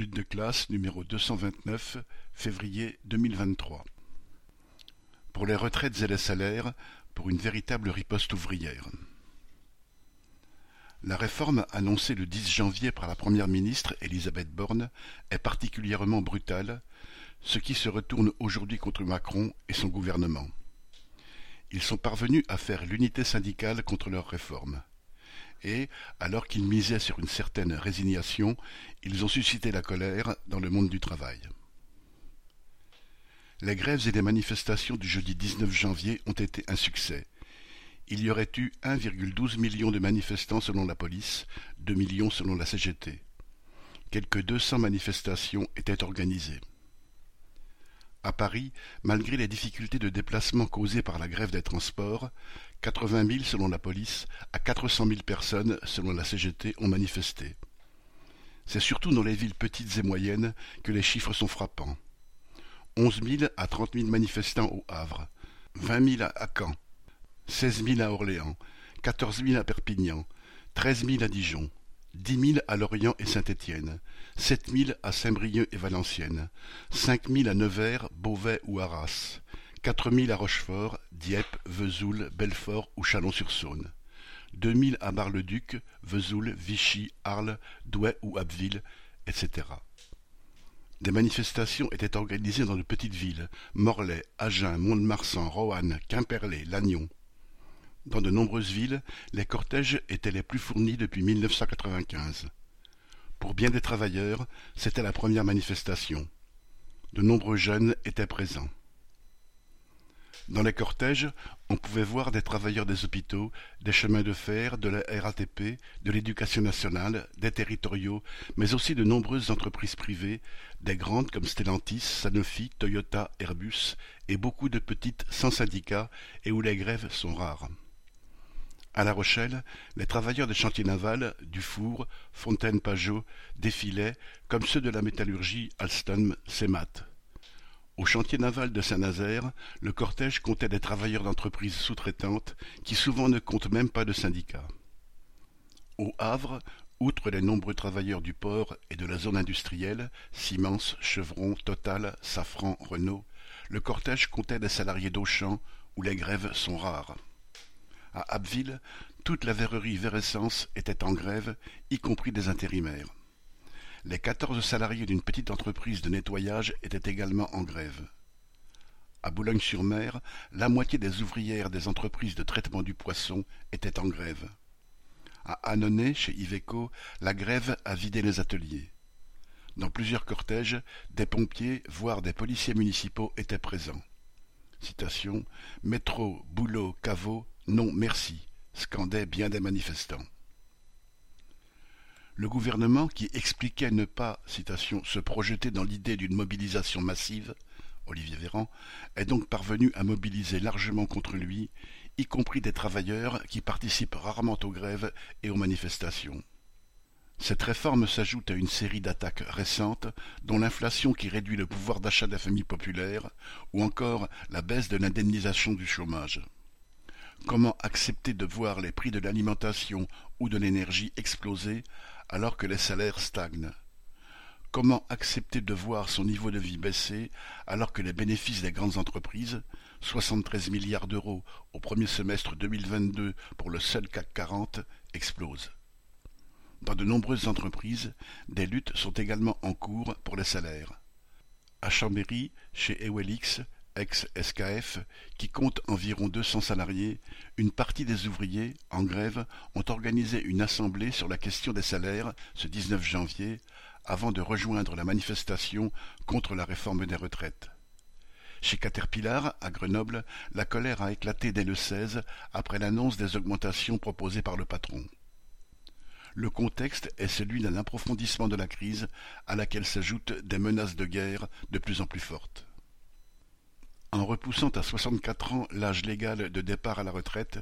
Lutte de classe numéro deux cent vingt-neuf, février deux mille vingt-trois. Pour les retraites et les salaires, pour une véritable riposte ouvrière. La réforme annoncée le 10 janvier par la première ministre Elisabeth Borne est particulièrement brutale, ce qui se retourne aujourd'hui contre Macron et son gouvernement. Ils sont parvenus à faire l'unité syndicale contre leur réforme et, alors qu'ils misaient sur une certaine résignation, ils ont suscité la colère dans le monde du travail. Les grèves et les manifestations du jeudi 19 janvier ont été un succès. Il y aurait eu 1,12 million de manifestants selon la police, 2 millions selon la CGT. Quelques 200 manifestations étaient organisées. À Paris, malgré les difficultés de déplacement causées par la grève des transports, quatre-vingt mille selon la police à quatre cent mille personnes selon la CGT ont manifesté. C'est surtout dans les villes petites et moyennes que les chiffres sont frappants. Onze mille à trente mille manifestants au Havre, vingt mille à Caen, seize mille à Orléans, quatorze mille à Perpignan, treize mille à Dijon, dix mille à Lorient et Saint-Étienne, sept mille à Saint-Brieuc et Valenciennes, cinq mille à Nevers, Beauvais ou Arras, quatre mille à Rochefort, Dieppe, Vesoul, Belfort ou Chalon-sur-Saône, deux mille à Bar-le-Duc, Vesoul, Vichy, Arles, Douai ou Abbeville, etc. Des manifestations étaient organisées dans de petites villes, Morlaix, Agen, Mont-de-Marsan, Roanne, Quimperlé, Lannion. Dans de nombreuses villes, les cortèges étaient les plus fournis depuis 1995. Pour bien des travailleurs, c'était la première manifestation. De nombreux jeunes étaient présents. Dans les cortèges, on pouvait voir des travailleurs des hôpitaux, des chemins de fer, de la RATP, de l'éducation nationale, des territoriaux, mais aussi de nombreuses entreprises privées, des grandes comme Stellantis, Sanofi, Toyota, Airbus, et beaucoup de petites sans syndicats et où les grèves sont rares. À La Rochelle, les travailleurs des chantiers navals, Dufour, Fontaine-Pajot, défilaient, comme ceux de la métallurgie Alstom, CEMAT. Au chantier naval de Saint-Nazaire, le cortège comptait des travailleurs d'entreprises sous-traitantes qui souvent ne comptent même pas de syndicats. Au Havre, outre les nombreux travailleurs du port et de la zone industrielle, Siemens, Chevron, Total, Safran, Renault, le cortège comptait des salariés d'Auchan où les grèves sont rares. À Abbeville, toute la verrerie Veressence était en grève, y compris des intérimaires. Les quatorze salariés d'une petite entreprise de nettoyage étaient également en grève. À Boulogne-sur-Mer, la moitié des ouvrières des entreprises de traitement du poisson étaient en grève. À Annonay, chez Iveco, la grève a vidé les ateliers. Dans plusieurs cortèges, des pompiers, voire des policiers municipaux étaient présents. Citation Métro, boulot, caveau, non merci, scandaient bien des manifestants. Le gouvernement, qui expliquait ne pas, se projeter dans l'idée d'une mobilisation massive, Olivier Véran, est donc parvenu à mobiliser largement contre lui, y compris des travailleurs qui participent rarement aux grèves et aux manifestations. Cette réforme s'ajoute à une série d'attaques récentes, dont l'inflation qui réduit le pouvoir d'achat des familles populaires, ou encore la baisse de l'indemnisation du chômage. Comment accepter de voir les prix de l'alimentation ou de l'énergie exploser alors que les salaires stagnent? Comment accepter de voir son niveau de vie baisser alors que les bénéfices des grandes entreprises, 73 milliards d'euros au premier semestre 2022 pour le seul CAC 40, explosent? Dans de nombreuses entreprises, des luttes sont également en cours pour les salaires. À Chambéry, chez Ewelix, ex-SKF, qui compte environ deux cents salariés, une partie des ouvriers, en grève, ont organisé une assemblée sur la question des salaires ce 19 janvier, avant de rejoindre la manifestation contre la réforme des retraites. Chez Caterpillar, à Grenoble, la colère a éclaté dès le 16 après l'annonce des augmentations proposées par le patron. Le contexte est celui d'un approfondissement de la crise à laquelle s'ajoutent des menaces de guerre de plus en plus fortes. En repoussant à soixante-quatre ans l'âge légal de départ à la retraite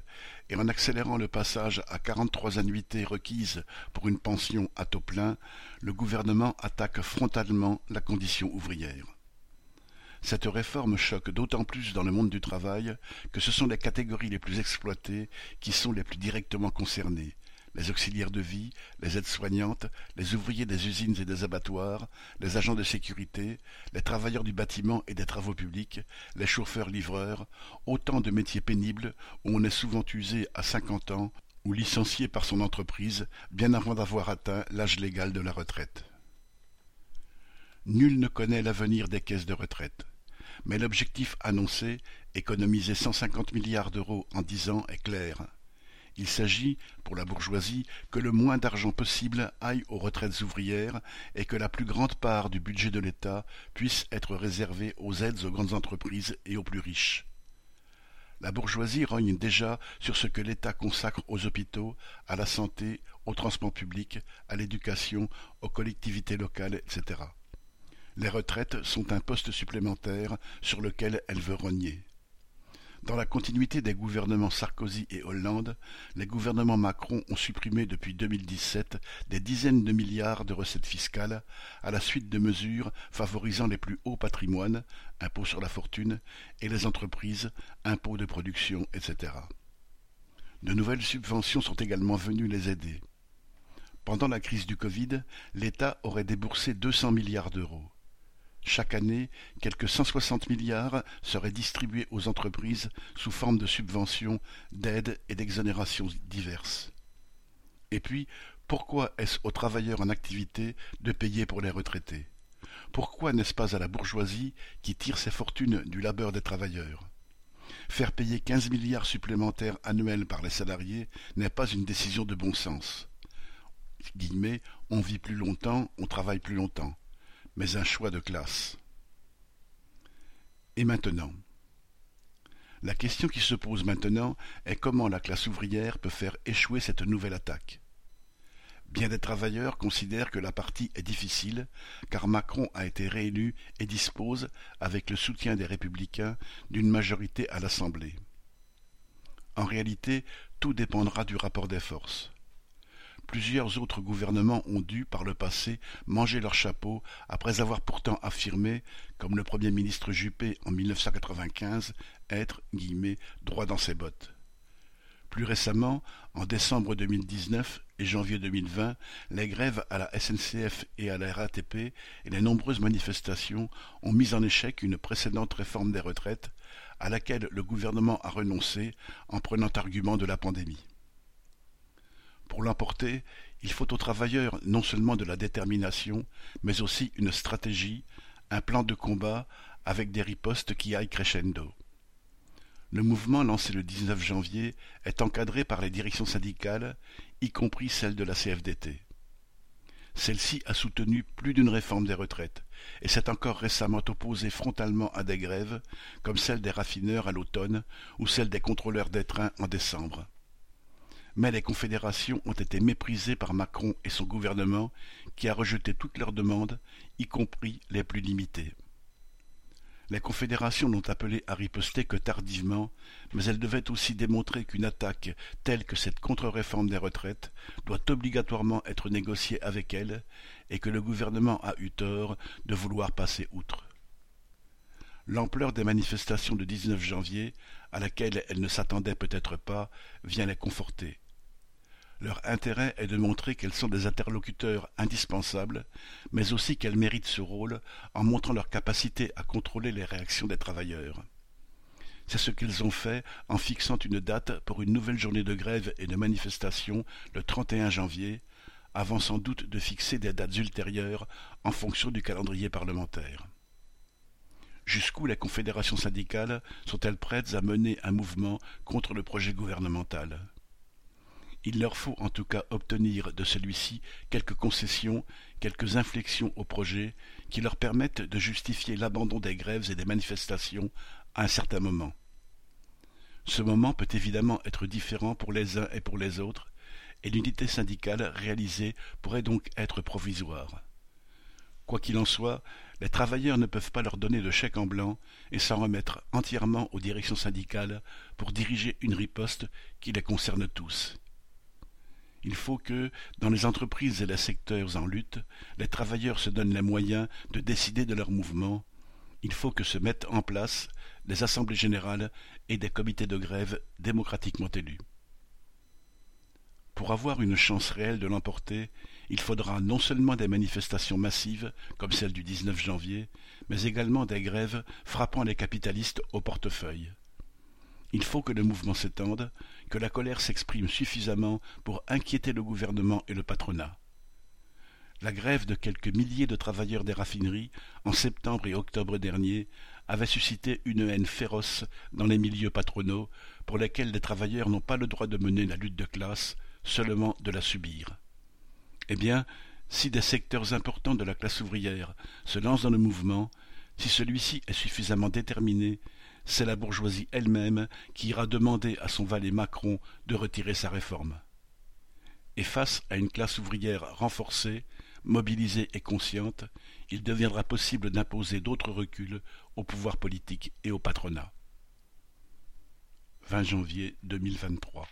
et en accélérant le passage à quarante-trois annuités requises pour une pension à taux plein, le gouvernement attaque frontalement la condition ouvrière. Cette réforme choque d'autant plus dans le monde du travail que ce sont les catégories les plus exploitées qui sont les plus directement concernées, les auxiliaires de vie, les aides-soignantes, les ouvriers des usines et des abattoirs, les agents de sécurité, les travailleurs du bâtiment et des travaux publics, les chauffeurs-livreurs, autant de métiers pénibles où on est souvent usé à cinquante ans ou licencié par son entreprise bien avant d'avoir atteint l'âge légal de la retraite. Nul ne connaît l'avenir des caisses de retraite. Mais l'objectif annoncé, économiser cent cinquante milliards d'euros en dix ans, est clair. Il s'agit, pour la bourgeoisie, que le moins d'argent possible aille aux retraites ouvrières et que la plus grande part du budget de l'État puisse être réservée aux aides aux grandes entreprises et aux plus riches. La bourgeoisie rogne déjà sur ce que l'État consacre aux hôpitaux, à la santé, au transport public, à l'éducation, aux collectivités locales, etc. Les retraites sont un poste supplémentaire sur lequel elle veut rogner. Dans la continuité des gouvernements Sarkozy et Hollande, les gouvernements Macron ont supprimé depuis 2017 des dizaines de milliards de recettes fiscales à la suite de mesures favorisant les plus hauts patrimoines, impôts sur la fortune, et les entreprises, impôts de production, etc. De nouvelles subventions sont également venues les aider. Pendant la crise du Covid, l'État aurait déboursé 200 milliards d'euros. Chaque année, cent soixante milliards seraient distribués aux entreprises sous forme de subventions, d'aides et d'exonérations diverses. Et puis, pourquoi est-ce aux travailleurs en activité de payer pour les retraités? Pourquoi n'est-ce pas à la bourgeoisie qui tire ses fortunes du labeur des travailleurs? Faire payer quinze milliards supplémentaires annuels par les salariés n'est pas une décision de bon sens. on vit plus longtemps, on travaille plus longtemps mais un choix de classe. Et maintenant La question qui se pose maintenant est comment la classe ouvrière peut faire échouer cette nouvelle attaque. Bien des travailleurs considèrent que la partie est difficile, car Macron a été réélu et dispose, avec le soutien des républicains, d'une majorité à l'Assemblée. En réalité, tout dépendra du rapport des forces. Plusieurs autres gouvernements ont dû, par le passé, manger leur chapeau après avoir pourtant affirmé, comme le Premier ministre Juppé en 1995, être guillemets, droit dans ses bottes. Plus récemment, en décembre 2019 et janvier 2020, les grèves à la SNCF et à la RATP et les nombreuses manifestations ont mis en échec une précédente réforme des retraites, à laquelle le gouvernement a renoncé en prenant argument de la pandémie. Pour l'emporter, il faut aux travailleurs non seulement de la détermination, mais aussi une stratégie, un plan de combat avec des ripostes qui aillent crescendo. Le mouvement lancé le 19 janvier est encadré par les directions syndicales, y compris celle de la CFDT. Celle-ci a soutenu plus d'une réforme des retraites et s'est encore récemment opposée frontalement à des grèves comme celle des raffineurs à l'automne ou celle des contrôleurs des trains en décembre mais les confédérations ont été méprisées par Macron et son gouvernement qui a rejeté toutes leurs demandes, y compris les plus limitées. Les confédérations n'ont appelé à riposter que tardivement, mais elles devaient aussi démontrer qu'une attaque telle que cette contre-réforme des retraites doit obligatoirement être négociée avec elles et que le gouvernement a eu tort de vouloir passer outre. L'ampleur des manifestations du 19 janvier, à laquelle elles ne s'attendaient peut-être pas, vient les conforter. Leur intérêt est de montrer qu'elles sont des interlocuteurs indispensables, mais aussi qu'elles méritent ce rôle en montrant leur capacité à contrôler les réactions des travailleurs. C'est ce qu'ils ont fait en fixant une date pour une nouvelle journée de grève et de manifestation le 31 janvier, avant sans doute de fixer des dates ultérieures en fonction du calendrier parlementaire. Jusqu'où les confédérations syndicales sont-elles prêtes à mener un mouvement contre le projet gouvernemental? Il leur faut en tout cas obtenir de celui-ci quelques concessions, quelques inflexions au projet qui leur permettent de justifier l'abandon des grèves et des manifestations à un certain moment. Ce moment peut évidemment être différent pour les uns et pour les autres, et l'unité syndicale réalisée pourrait donc être provisoire. Quoi qu'il en soit, les travailleurs ne peuvent pas leur donner de chèque en blanc et s'en remettre entièrement aux directions syndicales pour diriger une riposte qui les concerne tous. Il faut que, dans les entreprises et les secteurs en lutte, les travailleurs se donnent les moyens de décider de leur mouvement. Il faut que se mettent en place des assemblées générales et des comités de grève démocratiquement élus. Pour avoir une chance réelle de l'emporter, il faudra non seulement des manifestations massives, comme celle du 19 janvier, mais également des grèves frappant les capitalistes au portefeuille. Il faut que le mouvement s'étende, que la colère s'exprime suffisamment pour inquiéter le gouvernement et le patronat. La grève de quelques milliers de travailleurs des raffineries, en septembre et octobre dernier, avait suscité une haine féroce dans les milieux patronaux, pour lesquels les travailleurs n'ont pas le droit de mener la lutte de classe, seulement de la subir. Eh bien, si des secteurs importants de la classe ouvrière se lancent dans le mouvement, si celui-ci est suffisamment déterminé, c'est la bourgeoisie elle-même qui ira demander à son valet Macron de retirer sa réforme. Et face à une classe ouvrière renforcée, mobilisée et consciente, il deviendra possible d'imposer d'autres reculs au pouvoir politique et au patronat. 20 janvier 2023